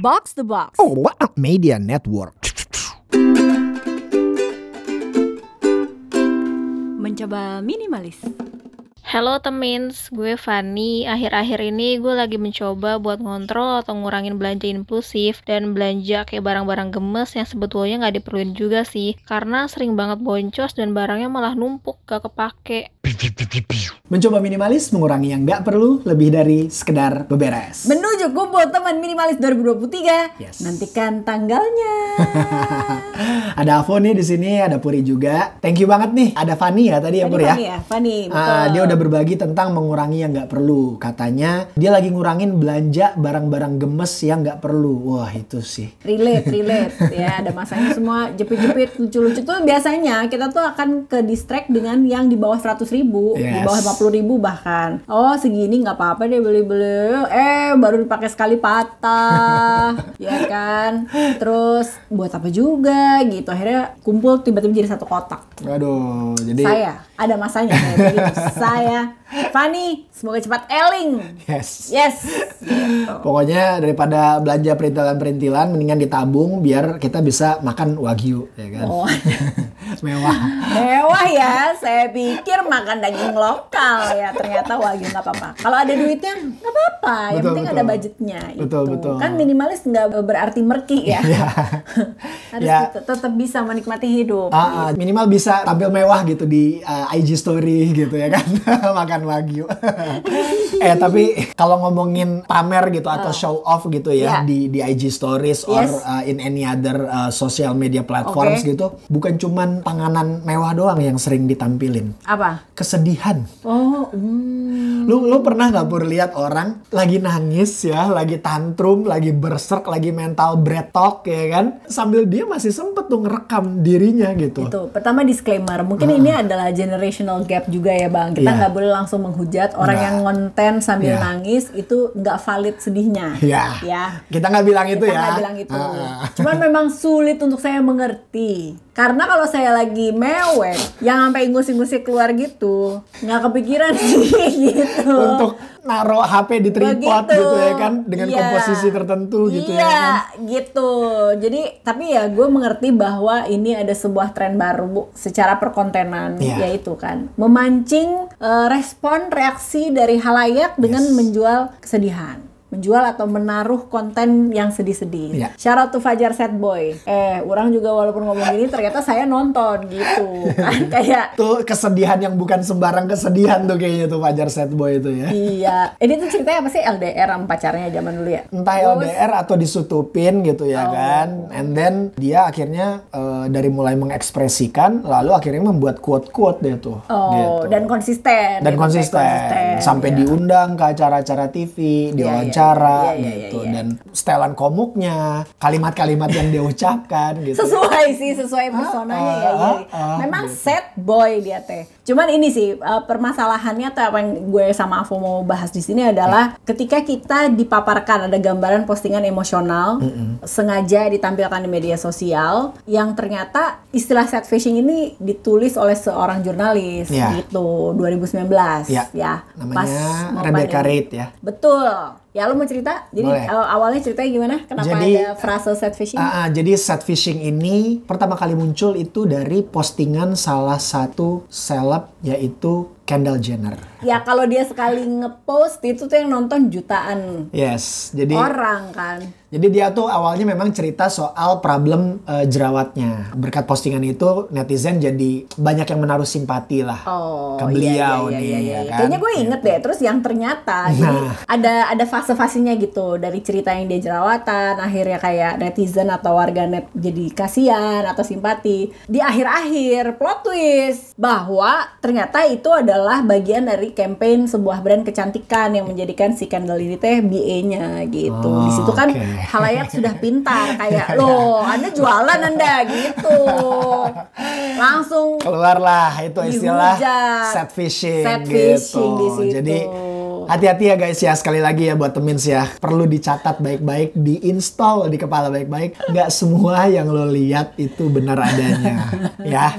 Box the Box. Oh, what a media network. Mencoba minimalis. Halo temins, gue Fanny. Akhir-akhir ini gue lagi mencoba buat ngontrol atau ngurangin belanja impulsif dan belanja kayak barang-barang gemes yang sebetulnya nggak diperluin juga sih. Karena sering banget boncos dan barangnya malah numpuk gak kepake. Mencoba minimalis mengurangi yang nggak perlu lebih dari sekedar beberes. Menuju kumpul teman minimalis 2023. Yes. Nantikan tanggalnya. ada Avo nih di sini, ada Puri juga. Thank you banget nih. Ada Fanny ya tadi ya Tadi Puri ya. Fanny ya, Fanny, betul. dia udah berbagi tentang mengurangi yang nggak perlu. Katanya dia lagi ngurangin belanja barang-barang gemes yang nggak perlu. Wah itu sih. relate, relate ya. Ada masanya semua jepit-jepit lucu-lucu tuh biasanya kita tuh akan ke distract dengan yang di bawah 100 ribu, di Yes. bawah 50 ribu bahkan. Oh segini nggak apa-apa deh beli-beli. Eh baru dipakai sekali patah, ya kan. Terus buat apa juga gitu. Akhirnya kumpul tiba-tiba jadi satu kotak. Aduh, jadi Saya ada masanya kayak begitu. Saya Fanny, semoga cepat eling. yes. Yes. Gitu. Pokoknya daripada belanja perintilan-perintilan mendingan ditabung biar kita bisa makan wagyu ya kan. Oh. Mewah. Mewah ya, saya pikir makan daging lokal ya ternyata wagyu nggak apa-apa. Kalau ada duitnya nggak apa-apa, yang penting betul. ada budgetnya. Betul, itu. betul. Kan minimalis nggak berarti merki ya. Harus Ya. tet- tetap bisa menikmati hidup. Ah, ah, minimal bisa tampil mewah gitu di uh, IG story gitu ya kan makan wagyu eh tapi kalau ngomongin pamer gitu atau show off gitu ya Yeah. di di IG stories or Yes. uh, in any other uh, social media platforms Oke. gitu bukan cuman panganan mewah doang yang sering ditampilin Apa? kesedihan Oh, hmm. Lu lu pernah nggak pur lihat orang lagi nangis ya lagi tantrum lagi berserk lagi mental breathtalk ya kan sambil dia masih sempet tuh ngerekam dirinya gitu Itu pertama disclaimer, mungkin ini adalah generational gap juga ya bang. Kita Iya. nggak boleh langsung menghujat orang Nggak. yang ngonten sambil Iya. nangis itu nggak valid sedihnya. Ya. Ya. Kita nggak bilang itu Kita ya. nggak bilang itu. Ah. Cuman memang sulit untuk saya mengerti. Karena kalau saya lagi mewek, yang sampai ingus-ingusnya keluar gitu, nggak kepikiran sih gitu. Untuk naruh HP di tripod Begitu. gitu ya kan dengan Iya. komposisi tertentu gitu iya, ya kan. gitu. Jadi tapi ya gue mengerti bahwa ini ada sebuah tren baru secara perkontenan Iya. yaitu kan memancing eh, respon reaksi dari halayak dengan menjual kesedihan. Menjual atau menaruh konten yang sedih-sedih. Iya. Syarat tuh Fajar Sad Boy. Eh, orang juga walaupun ngomong gini ternyata saya nonton gitu. Kan kayak Tuh kesedihan yang bukan sembarang kesedihan tuh kayaknya tuh Fajar Sad Boy itu ya. Iya. Ini tuh ceritanya apa sih LDR sama pacarnya zaman dulu ya? Entah Terus- LDR atau disutupin gitu ya Oh. kan. And then dia akhirnya eh, dari mulai mengekspresikan lalu akhirnya membuat quote-quote deh tuh. Oh, gitu. dan konsisten. dan gitu, konsisten, sampai iya. diundang ke acara-acara TV, diwawancara iya, iya, gitu iya, iya. dan setelan komuknya, kalimat-kalimat yang dia ucapkan gitu. Sesuai sih, sesuai personanya ah, ya. iya. ah, ah, Memang set boy dia teh. Cuman ini sih uh, permasalahannya atau apa yang gue sama Avo mau bahas di sini adalah ketika kita dipaparkan ada gambaran postingan emosional sengaja ditampilkan di media sosial yang ternyata istilah set fishing ini ditulis oleh seorang jurnalis Iya. gitu 2019 Ya, ya. namanya mau Rebecca. Reid ya. Betul. Ya lu mau cerita? Jadi Boleh. aw- awalnya ceritanya gimana? Kenapa Jadi, ada frase set fishing? Ah, ah, jadi set fishing ini pertama kali muncul itu dari postingan salah satu seleb yaitu Kendall Jenner. Ya kalau dia sekali ngepost itu tuh yang nonton jutaan Yes, jadi orang kan. Jadi dia tuh awalnya memang cerita soal problem eh, jerawatnya. Berkat postingan itu netizen jadi banyak yang menaruh simpati lah Oh, ke iya, beliau iya, iya, nih. iya, ya iya. kan? Kayaknya gue inget deh. Terus yang ternyata jadi Nah. ada ada fase-fasenya gitu dari cerita yang dia jerawatan, akhirnya kayak netizen atau warganet jadi kasihan atau simpati. Di akhir-akhir plot twist bahwa ternyata itu adalah bagian dari campaign sebuah brand kecantikan yang menjadikan si Kendall ini teh BA-nya gitu. Di Oh, situ kan oke. halayak sudah pintar kayak loh, Anda jualan Anda gitu. Langsung keluarlah itu istilah Dihujat. set fishing Set gitu. fishing di situ. Jadi Hati-hati ya guys ya sekali lagi ya buat temen ya perlu dicatat baik-baik, diinstal di kepala baik-baik. Nggak semua yang lo lihat itu benar adanya, ya.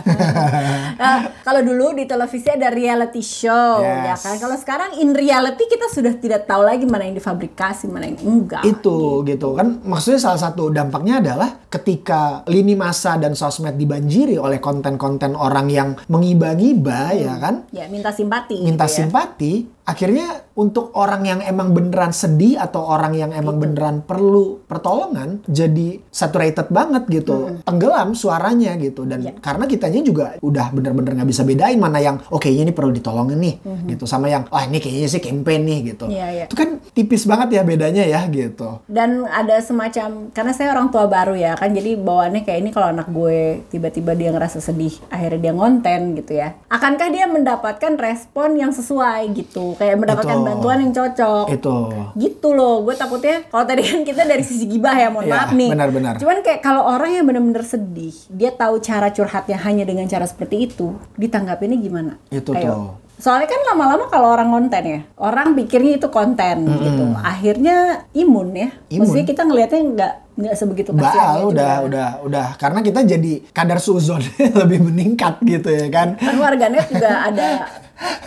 Nah, kalau dulu di televisi ada reality show, Yes. ya kan. Kalau sekarang in reality kita sudah tidak tahu lagi mana yang difabrikasi, mana yang enggak. itu gitu kan maksudnya salah satu dampaknya adalah ketika lini masa dan sosmed dibanjiri oleh konten-konten orang yang mengiba-ngiba ya kan Ya, minta simpati. minta gitu ya. simpati akhirnya untuk orang yang emang beneran sedih atau orang yang emang beneran perlu pertolongan jadi saturated banget gitu. Tenggelam suaranya gitu. Dan Ya. karena kitanya juga udah bener-bener nggak bisa bedain mana yang oke ini perlu ditolongin nih gitu. Sama yang wah ini kayaknya sih campaign nih gitu. Iya, iya. itu kan tipis banget ya bedanya ya gitu. Dan ada semacam karena saya orang tua baru ya kan jadi bawaannya kayak ini kalau anak gue tiba-tiba dia ngerasa sedih akhirnya dia ngonten gitu ya. Akankah dia mendapatkan respon yang sesuai gitu kayak mendapatkan Betul. bantuan yang cocok. itu gitu loh gue takutnya kalau tadi kan kita dari sisi gibah ya mohon Iya, maaf nih benar-benar. cuman kayak kalau orang yang benar-benar sedih dia tahu cara curhatnya hanya dengan cara seperti itu ditanggapinnya gimana Itu tuh. soalnya kan lama-lama kalau orang konten ya orang pikirnya itu konten gitu akhirnya imun ya Imun. maksudnya kita ngelihatnya nggak nggak sebegitu Mbak kasihannya Al juga. udah udah udah karena kita jadi kadar suzon lebih meningkat gitu ya kan. kan warganet juga ada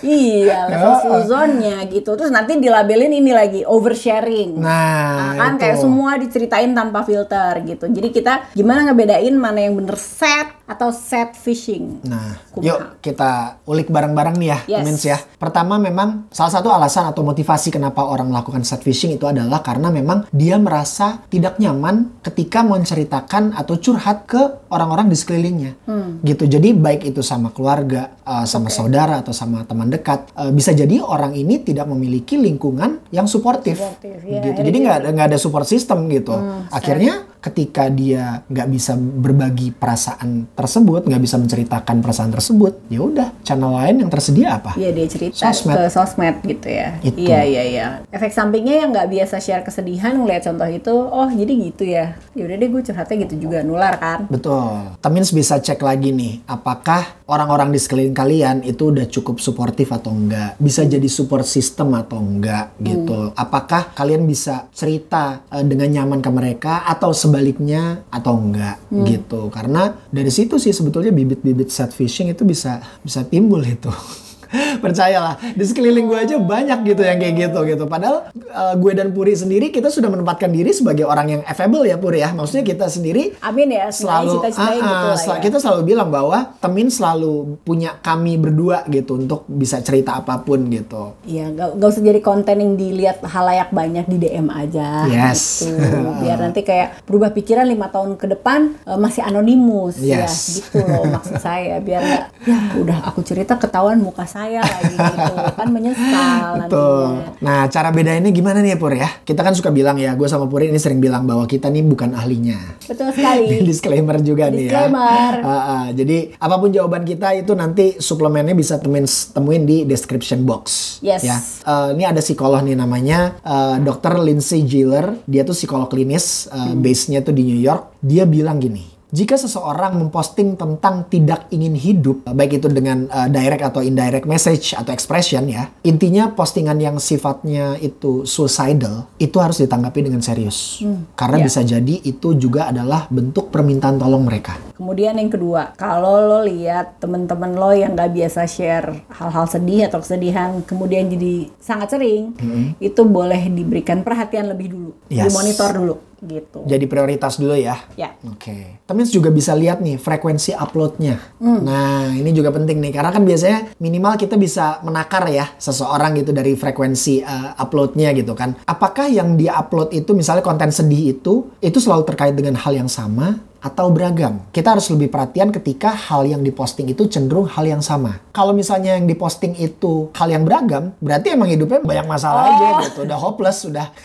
iya level Oh. suzonnya gitu terus nanti dilabelin ini lagi oversharing Nah, Nah, kan itu. kayak semua diceritain tanpa filter gitu. Jadi kita gimana ngebedain mana yang bener set atau set fishing. Nah, Kumaha. yuk kita ulik bareng-bareng nih ya, Yes. Mins ya. Pertama memang salah satu alasan atau motivasi kenapa orang melakukan set fishing itu adalah karena memang dia merasa tidak nyaman ketika menceritakan atau curhat ke orang-orang di sekelilingnya. Hmm. Gitu. Jadi baik itu sama keluarga, uh, sama saudara atau sama teman dekat, uh, bisa jadi orang ini tidak memiliki lingkungan yang suportif. Suportif, ya. gitu. Jadi nggak ada nggak ada support system gitu. Akhirnya ketika dia nggak bisa berbagi perasaan tersebut, nggak bisa menceritakan perasaan tersebut, ya udah channel lain yang tersedia apa? Iya dia cerita Sosmed. ke sosmed gitu ya. Iya iya iya. Efek sampingnya yang nggak biasa share kesedihan ngeliat contoh itu, oh jadi gitu ya. Ya udah deh gue curhatnya gitu juga nular kan. Betul. Temins bisa cek lagi nih, apakah orang-orang di sekeliling kalian itu udah cukup suportif atau enggak? Bisa jadi support system atau enggak gitu? Apakah kalian bisa cerita eh, dengan nyaman ke mereka atau sebaliknya atau enggak gitu? Karena dari situ sih sebetulnya bibit-bibit set fishing itu bisa bisa timbul itu. Percayalah, di sekeliling gue aja banyak gitu yang kayak gitu gitu. Padahal eh, gue dan Puri sendiri kita sudah menempatkan diri sebagai orang yang affable ya Puri ya. Maksudnya kita sendiri Amin ya. selalu cita-citahin ah, gitu ah, lah sel- ya. kita selalu bilang bahwa Temin selalu punya kami berdua gitu untuk bisa cerita apa pun gitu. Iya, gak, gak usah jadi konten yang dilihat halayak banyak di DM aja. Yes. Gitu. Biar nanti kayak berubah pikiran lima tahun ke depan eh, masih anonimus. Ya, Yes. gitu loh maksud saya. Biar nggak, ya udah aku cerita ketahuan muka saya lagi gitu. Kan menyesal Betul. nantinya. Nah, cara bedainnya gimana nih Pur ya? Kita kan suka bilang ya, gue sama Puri ini sering bilang bahwa kita nih bukan ahlinya. Betul sekali. Disclaimer juga nih ya. Disclaimer. Ah, ah. jadi apa pun jawaban kita itu nanti suplemennya bisa temuin temuin di description box. Yes. Ya. Eh, ini ada psikolog nih namanya eh, Dr. Lindsay Giller. Dia tuh psikolog klinis, eh, base-nya tuh di New York. Dia bilang gini. Jika seseorang memposting tentang tidak ingin hidup, baik itu dengan uh, direct atau indirect message atau expression ya, intinya postingan yang sifatnya itu suicidal, itu harus ditanggapi dengan serius. Karena ya. bisa jadi itu juga adalah bentuk permintaan tolong mereka. Kemudian yang kedua, kalau lo lihat temen-temen lo yang gak biasa share hal-hal sedih atau kesedihan, kemudian jadi sangat sering, itu boleh diberikan perhatian lebih dulu, Yes. dimonitor dulu, gitu. Jadi prioritas dulu ya. Ya. Oke. Temen juga bisa lihat nih frekuensi uploadnya. Hmm. Nah ini juga penting nih karena kan biasanya minimal kita bisa menakar ya seseorang gitu dari frekuensi uh, uploadnya gitu kan. Apakah yang dia upload itu misalnya konten sedih itu itu selalu terkait dengan hal yang sama atau beragam. Kita harus lebih perhatian ketika hal yang diposting itu cenderung hal yang sama. Kalau misalnya yang diposting itu hal yang beragam, berarti emang hidupnya banyak masalah aja Oh. gitu. Udah hopeless, udah.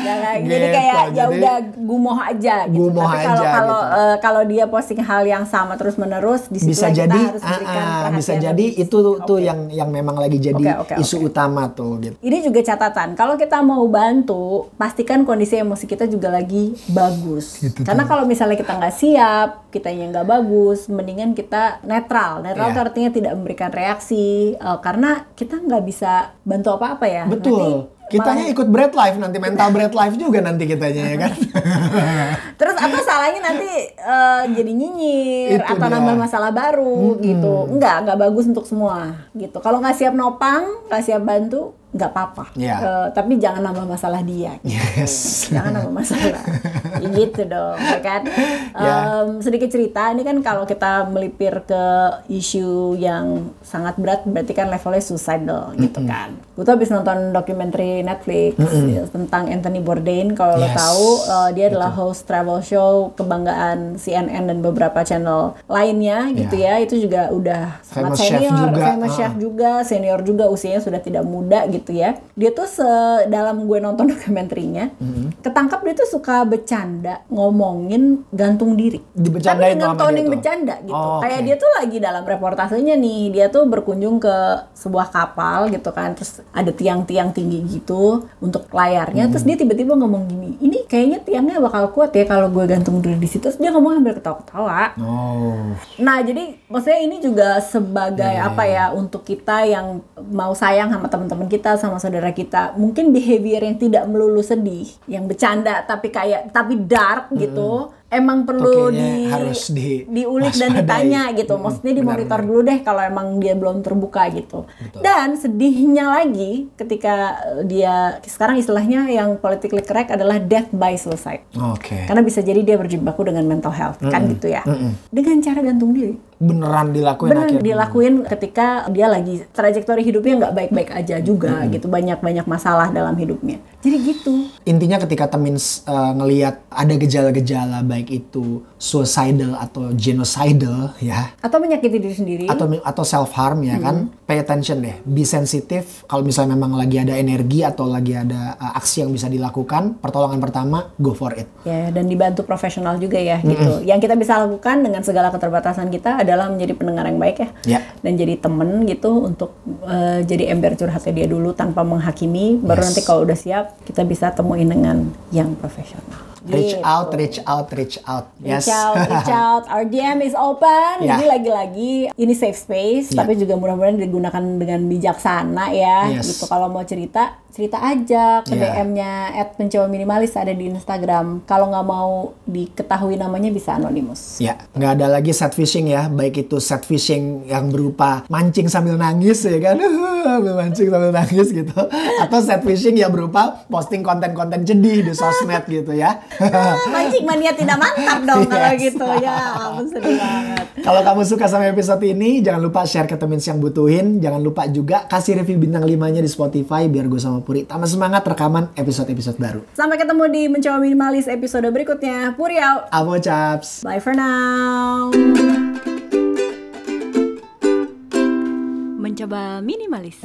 Ya, kayak- jadi Gitu, kayak ya jadi- udah gumoh aja gitu. Gumoh Tapi kalau aja kalau gitu. eh, kalau dia posting hal yang sama terus menerus di bisa kita jadi harus ah, berikan ah, perhatian bisa jadi lebih. itu tuh Oke. yang yang memang lagi jadi Oke, oke, isu oke. utama tuh gitu. Ini juga catatan, kalau kita mau bantu, pastikan kondisi emosi kita juga lagi bagus. Gitu Karena kalau kalau misalnya kita nggak siap, kitanya nggak bagus, mendingan kita netral. Netral itu artinya tidak memberikan reaksi eh, karena kita nggak bisa bantu apa-apa ya. Nanti Betul. Kitanya malah- ikut bread life nanti mental bread life juga nanti kitanya ya kan. Terus atau salahnya nanti eh, jadi nyinyir Itu atau dia. nambah masalah baru gitu. Enggak, enggak bagus untuk semua gitu. Kalau nggak siap nopang, nggak siap bantu, nggak apa-apa. Iya. Eh, tapi jangan nambah masalah dia. gitu. Yes. Jangan nambah masalah. Ya gitu dong, ya kan? Ya. Em, sedikit cerita, ini kan kalau kita melipir ke isu yang sangat berat, berarti kan levelnya suicidal gitu kan. Gue tuh habis nonton dokumenter Netflix ya, tentang Anthony Bourdain. Kalau lo Yes. tahu, eh, dia adalah host travel show kebanggaan CNN dan beberapa channel lainnya gitu ya. Itu juga udah sangat Famous chef senior, juga, famous ah. chef juga, senior juga, usianya sudah tidak muda gitu ya. Dia tuh se- dalam gue nonton dokumenterinya, Mm-hmm. ketangkap dia tuh suka bercanda ngomongin gantung diri. Tapi dengan tuh? bercanda gitu. Oh, Kayak oke. dia tuh lagi dalam reportasenya nih, dia tuh berkunjung ke sebuah kapal gitu kan, terus ada tiang-tiang tinggi gitu untuk layarnya, terus Hmm. dia tiba-tiba ngomong gini, ini kayaknya tiangnya bakal kuat ya kalau gue gantung diri di situ. Terus dia ngomong hampir ketawa-ketawa. Oh. Nah, jadi maksudnya ini juga sebagai Iya, apa ya untuk kita yang mau sayang sama teman-teman kita, sama saudara kita, mungkin behavior yang tidak melulu sedih, yang bercanda tapi kayak tapi dark gitu, emang perlu di harus di- diulik dan ditanya gitu. Mm-mm, Maksudnya dimonitor dulu deh kalau emang dia belum terbuka gitu. Dan sedihnya lagi ketika eh, dia sekarang istilahnya yang politically correct adalah death by suicide. Oke. Karena bisa jadi dia berjibaku dengan mental health, kan gitu ya. Dengan cara gantung diri. Beneran dilakuin Benar akhirnya. dilakuin ketika dia lagi trajektori hidupnya nggak baik-baik aja juga gitu. Banyak-banyak masalah dalam hidupnya. Jadi gitu. Intinya ketika Temins uh, ngelihat ada gejala-gejala baik itu suicidal atau genocidal ya Atau menyakiti diri sendiri. atau atau self harm ya kan pay attention deh be sensitif kalau misalnya memang lagi ada energi atau lagi ada uh, aksi yang bisa dilakukan pertolongan pertama go for it Ya, dan dibantu profesional juga ya gitu. Yang kita bisa lakukan dengan segala keterbatasan kita adalah menjadi pendengar yang baik ya. Ya. Dan jadi temen gitu untuk eh, jadi ember curhatnya dia dulu tanpa menghakimi. Baru Yes. nanti kalau udah siap kita bisa temuin dengan yang profesional. Reach Gitu. out reach out reach out yes Reach out, reach out. Our DM is open. Ya. Jadi lagi-lagi ini safe space, Ya. tapi juga mudah-mudahan digunakan dengan bijaksana ya. Yes. Gitu kalau mau cerita, cerita aja ke Ya. DM-nya @mencoba minimalis ada di Instagram. Kalau nggak mau diketahui namanya bisa anonimus. Ya, nggak ada lagi set fishing ya, baik itu set fishing yang berupa mancing sambil nangis ya kan, mancing sambil nangis gitu, atau set fishing yang berupa posting konten-konten jedih di sosmed gitu ya. Mancing mania tidak mantap dong kalau Yes. gitu ya. Ampun sedih banget. Kalau kamu suka sama episode ini, jangan lupa share ke temen yang butuhin, jangan lupa juga kasih review bintang 5-nya di Spotify biar gue sama Puri tambah semangat rekaman episode-episode baru. Sampai ketemu di mencoba minimalis episode berikutnya. Puri out. Avo chaps. Bye for now. Mencoba minimalis.